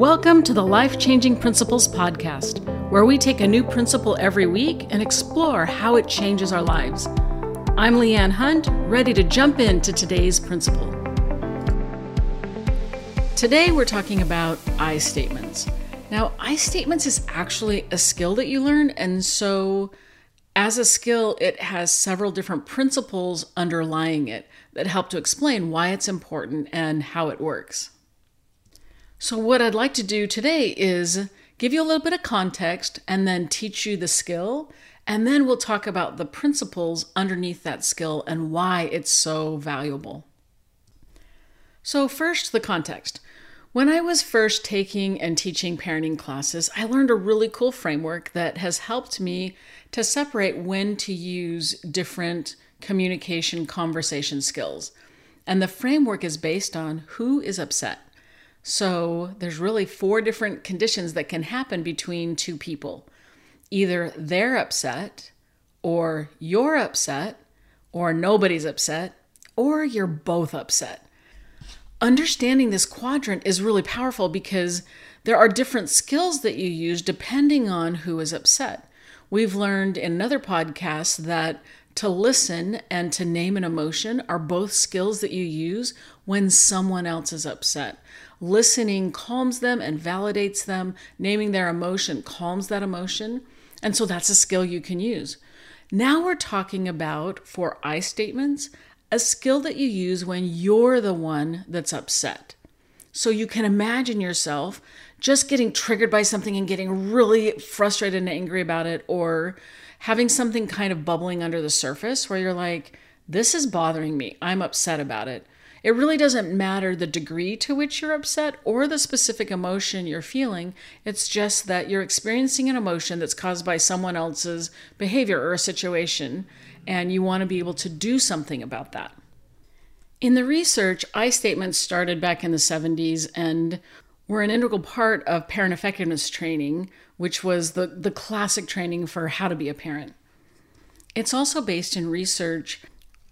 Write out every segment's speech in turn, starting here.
Welcome to the Life Changing Principles Podcast, where we take a new principle every week and explore how it changes our lives. I'm Leanne Hunt, ready to jump into today's principle. Today, we're talking about I statements. Now, I statements is actually a skill that you learn, and so as a skill, it has several different principles underlying it that help to explain why it's important and how it works. So, what I'd like to do today is give you a little bit of context and then teach you the skill. And then we'll talk about the principles underneath that skill and why it's so valuable. So, first, the context. When I was first taking and teaching parenting classes, I learned a really cool framework that has helped me to separate when to use different communication conversation skills. And the framework is based on who is upset. So there's really four different conditions that can happen between two people. Either they're upset, or you're upset, or nobody's upset, or you're both upset. Understanding this quadrant is really powerful because there are different skills that you use depending on who is upset. We've learned in another podcast that to listen and to name an emotion are both skills that you use when someone else is upset. Listening calms them and validates them. Naming their emotion calms that emotion. And so that's a skill you can use. Now we're talking about, for I statements, a skill that you use when you're the one that's upset. So you can imagine yourself just getting triggered by something and getting really frustrated and angry about it, or having something kind of bubbling under the surface where you're like, this is bothering me. I'm upset about it. It really doesn't matter the degree to which you're upset or the specific emotion you're feeling. It's just that you're experiencing an emotion that's caused by someone else's behavior or a situation, and you want to be able to do something about that. In the research, I statements started back in the 70s and were an integral part of parent effectiveness training, which was the, the classic training for how to be a parent. It's also based in research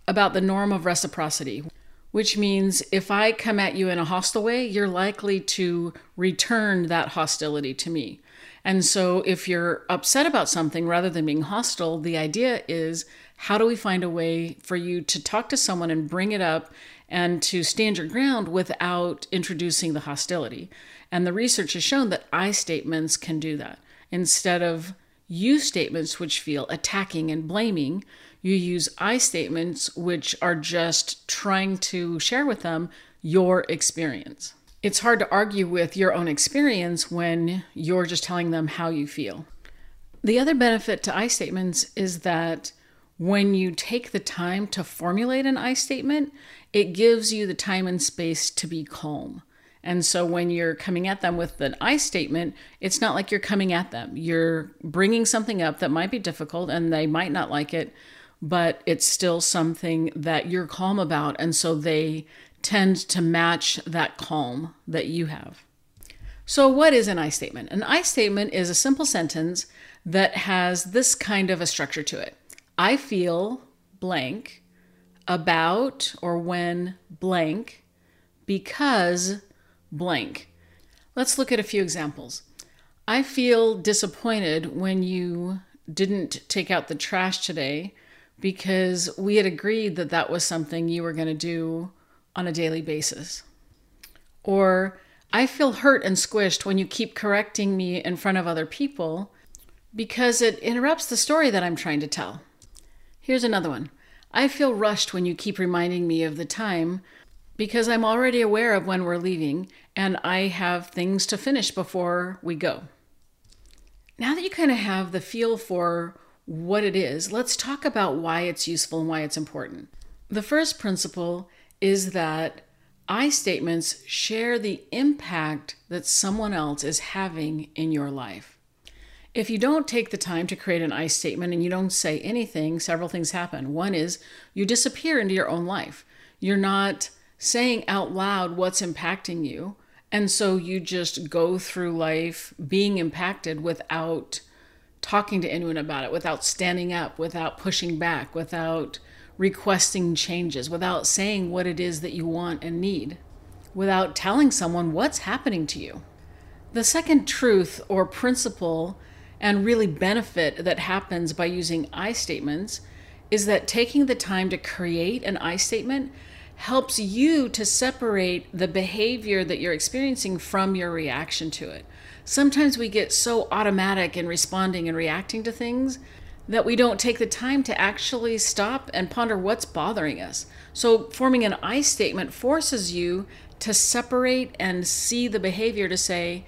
about the norm of reciprocity, which means if I come at you in a hostile way, you're likely to return that hostility to me. And so if you're upset about something rather than being hostile, the idea is how do we find a way for you to talk to someone and bring it up and to stand your ground without introducing the hostility? And the research has shown that I statements can do that. Instead of you statements, which feel attacking and blaming, you use I statements, which are just trying to share with them your experience. It's hard to argue with your own experience when you're just telling them how you feel. The other benefit to I statements is that when you take the time to formulate an I statement, it gives you the time and space to be calm. And so when you're coming at them with an I statement, it's not like you're coming at them. You're bringing something up that might be difficult and they might not like it, but it's still something that you're calm about. And so they tend to match that calm that you have. So, what is an I statement? An I statement is a simple sentence that has this kind of a structure to it I feel blank about or when blank because blank. Let's look at a few examples. I feel disappointed when you didn't take out the trash today because we had agreed that that was something you were going to do on a daily basis. Or, I feel hurt and squished when you keep correcting me in front of other people because it interrupts the story that I'm trying to tell. Here's another one. I feel rushed when you keep reminding me of the time because I'm already aware of when we're leaving and I have things to finish before we go. Now that you kind of have the feel for what it is, let's talk about why it's useful and why it's important. The first principle is that I statements share the impact that someone else is having in your life. If you don't take the time to create an I statement and you don't say anything, several things happen. One is you disappear into your own life. You're not saying out loud what's impacting you. And so you just go through life being impacted without talking to anyone about it, without standing up, without pushing back, without requesting changes, without saying what it is that you want and need, without telling someone what's happening to you. The second truth or principle and really benefit that happens by using I statements is that taking the time to create an I statement helps you to separate the behavior that you're experiencing from your reaction to it. Sometimes we get so automatic in responding and reacting to things that we don't take the time to actually stop and ponder what's bothering us. So, forming an I statement forces you to separate and see the behavior to say,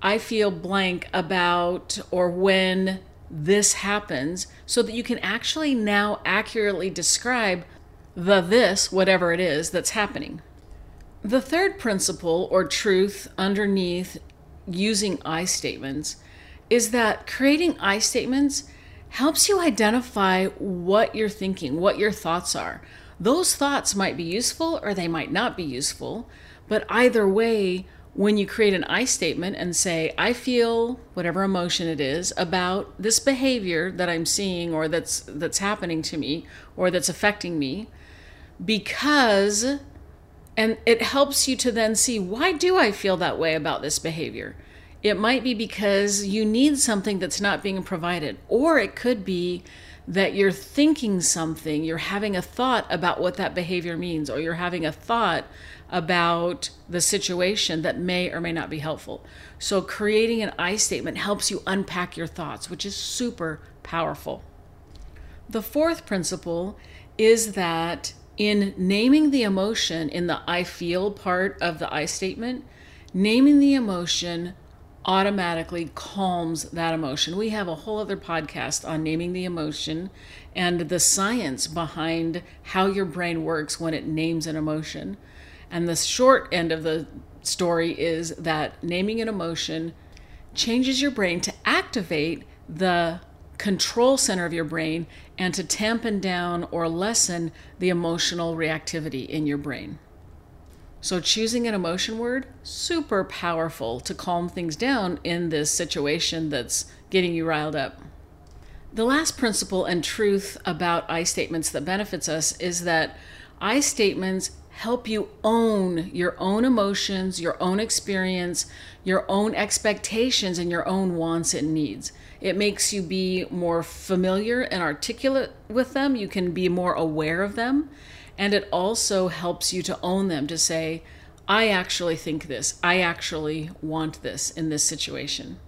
I feel blank about or when this happens, so that you can actually now accurately describe the this, whatever it is, that's happening. The third principle or truth underneath using I statements is that creating I statements helps you identify what you're thinking, what your thoughts are. Those thoughts might be useful or they might not be useful, but either way, when you create an I statement and say, I feel whatever emotion it is about this behavior that I'm seeing or that's that's happening to me or that's affecting me, because and it helps you to then see why do I feel that way about this behavior? It might be because you need something that's not being provided, or it could be that you're thinking something, you're having a thought about what that behavior means, or you're having a thought about the situation that may or may not be helpful. So, creating an I statement helps you unpack your thoughts, which is super powerful. The fourth principle is that in naming the emotion in the I feel part of the I statement, naming the emotion automatically calms that emotion. We have a whole other podcast on naming the emotion and the science behind how your brain works when it names an emotion. And the short end of the story is that naming an emotion changes your brain to activate the control center of your brain and to tampen down or lessen the emotional reactivity in your brain. So, choosing an emotion word, super powerful to calm things down in this situation that's getting you riled up. The last principle and truth about I statements that benefits us is that I statements help you own your own emotions, your own experience, your own expectations, and your own wants and needs. It makes you be more familiar and articulate with them. You can be more aware of them. And it also helps you to own them to say, I actually think this. I actually want this in this situation.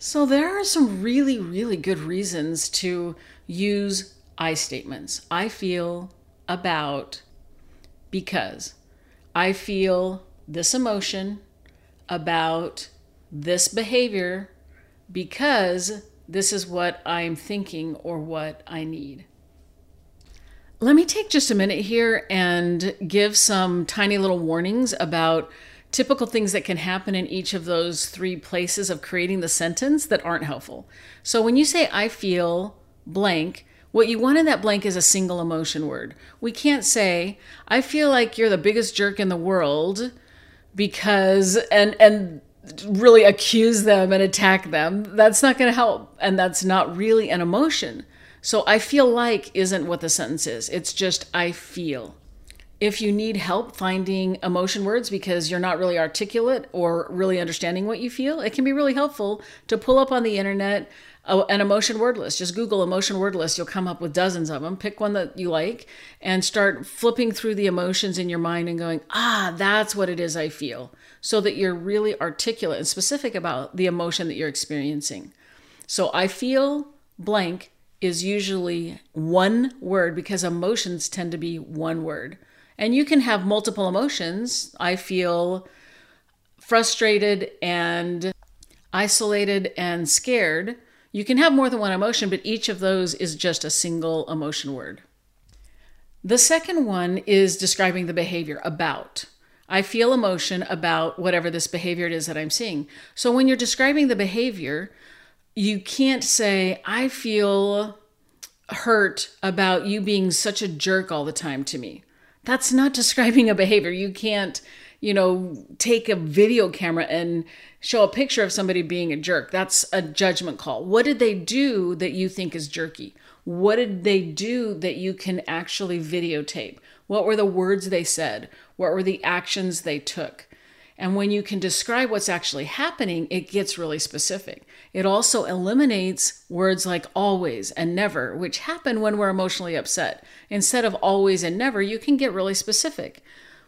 So there are some really, really good reasons to use I statements. I feel about because I feel this emotion about this behavior because this is what I'm thinking or what I need. Let me take just a minute here and give some tiny little warnings about typical things that can happen in each of those three places of creating the sentence that aren't helpful. So when you say, I feel blank, what you want in that blank is a single emotion word. We can't say, I feel like you're the biggest jerk in the world because, and, and, really accuse them and attack them that's not going to help and that's not really an emotion so I feel like isn't what the sentence is. It's just I feel. If you need help finding emotion words because you're not really articulate or really understanding what you feel, it can be really helpful to pull up on the internet an emotion word list. Just Google emotion word list. You'll come up with dozens of them. Pick one that you like and start flipping through the emotions in your mind and going, ah, that's what it is I feel. So that you're really articulate and specific about the emotion that you're experiencing. So I feel blank is usually one word because emotions tend to be one word. And you can have multiple emotions. I feel frustrated and isolated and scared. You can have more than one emotion, but each of those is just a single emotion word. The second one is describing the behavior about. I feel emotion about whatever this behavior it is that I'm seeing. So when you're describing the behavior, you can't say, I feel hurt about you being such a jerk all the time to me. That's not describing a behavior. You can't, you know, take a video camera and show a picture of somebody being a jerk. That's a judgment call. What did they do that you think is jerky? What did they do that you can actually videotape? What were the words they said? What were the actions they took? And when you can describe what's actually happening, it gets really specific. It also eliminates words like always and never, which happen when we're emotionally upset. Instead of always and never, you can get really specific.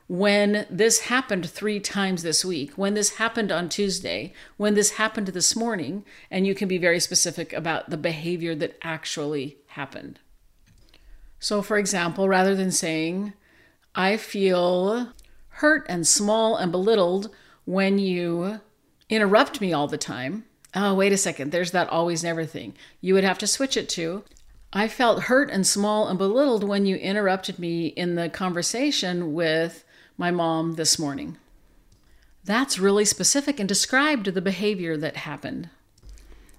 When this happened three times this week, when this happened on Tuesday, when this happened this morning, and you can be very specific about the behavior that actually happened. So, for example, rather than saying, I feel hurt and small and belittled when you interrupt me all the time. Oh, wait a second, there's that always never thing. You would have to switch it to I felt hurt and small and belittled when you interrupted me in the conversation with my mom this morning. That's really specific and described the behavior that happened.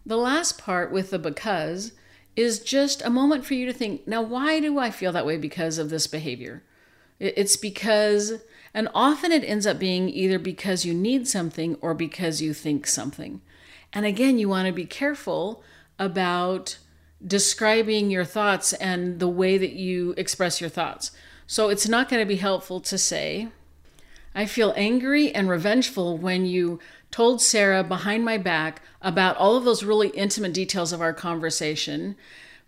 The last part with the because is just a moment for you to think now, why do I feel that way because of this behavior? It's because and often it ends up being either because you need something or because you think something. And again, you want to be careful about describing your thoughts and the way that you express your thoughts. So it's not going to be helpful to say, I feel angry and revengeful when you told Sarah behind my back about all of those really intimate details of our conversation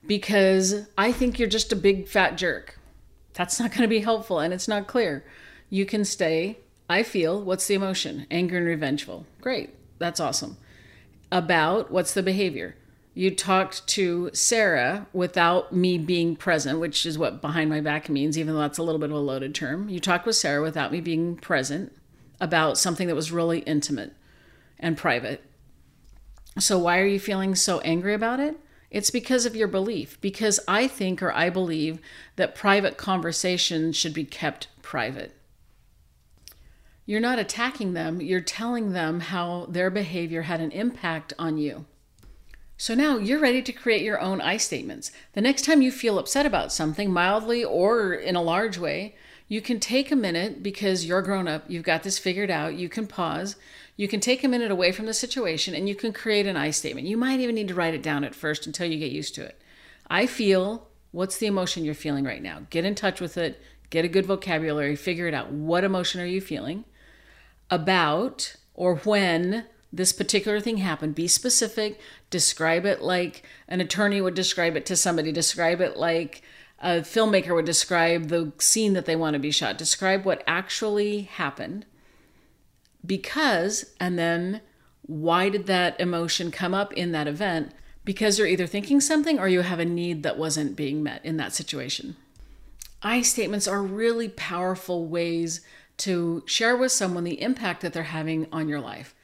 because I think you're just a big fat jerk. That's not going to be helpful and it's not clear you can stay, I feel, what's the emotion? Anger and revengeful. Great. That's awesome. About what's the behavior? You talked to Sarah without me being present, which is what behind my back means, even though that's a little bit of a loaded term. You talked with Sarah without me being present about something that was really intimate and private. So, why are you feeling so angry about it? It's because of your belief, because I think or I believe that private conversations should be kept private. You're not attacking them, you're telling them how their behavior had an impact on you. So now you're ready to create your own I statements. The next time you feel upset about something, mildly or in a large way, you can take a minute because you're grown up, you've got this figured out, you can pause, you can take a minute away from the situation and you can create an I statement. You might even need to write it down at first until you get used to it. I feel, what's the emotion you're feeling right now? Get in touch with it, get a good vocabulary, figure it out. What emotion are you feeling? about or when this particular thing happened. Be specific. Describe it like an attorney would describe it to somebody. Describe it like a filmmaker would describe the scene that they want to be shot. Describe what actually happened. Because, and then why did that emotion come up in that event? Because you're either thinking something or you have a need that wasn't being met in that situation. I statements are really powerful ways to share with someone the impact that they're having on your life.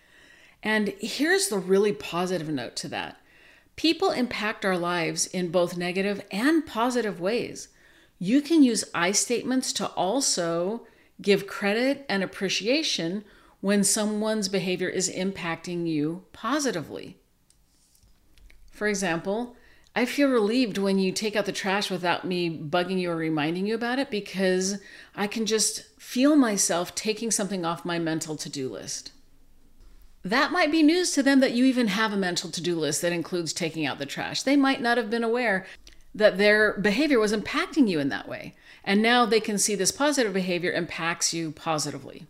And here's the really positive note to that people impact our lives in both negative and positive ways. You can use I statements to also give credit and appreciation when someone's behavior is impacting you positively. For example, I feel relieved when you take out the trash without me bugging you or reminding you about it because I can just feel myself taking something off my mental to do list. That might be news to them that you even have a mental to do list that includes taking out the trash. They might not have been aware that their behavior was impacting you in that way. And now they can see this positive behavior impacts you positively.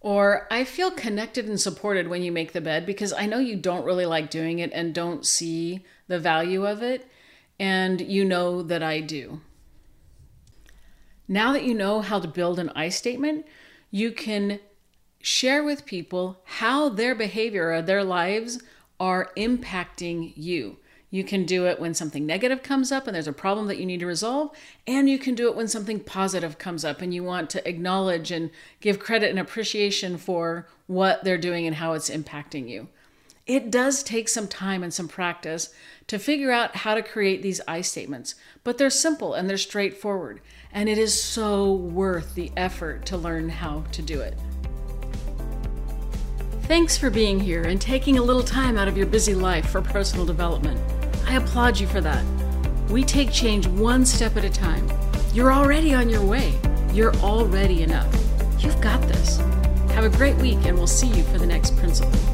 Or I feel connected and supported when you make the bed because I know you don't really like doing it and don't see the value of it, and you know that I do. Now that you know how to build an I statement, you can share with people how their behavior or their lives are impacting you. You can do it when something negative comes up and there's a problem that you need to resolve, and you can do it when something positive comes up and you want to acknowledge and give credit and appreciation for what they're doing and how it's impacting you. It does take some time and some practice to figure out how to create these I statements, but they're simple and they're straightforward, and it is so worth the effort to learn how to do it. Thanks for being here and taking a little time out of your busy life for personal development. I applaud you for that. We take change one step at a time. You're already on your way. You're already enough. You've got this. Have a great week, and we'll see you for the next principle.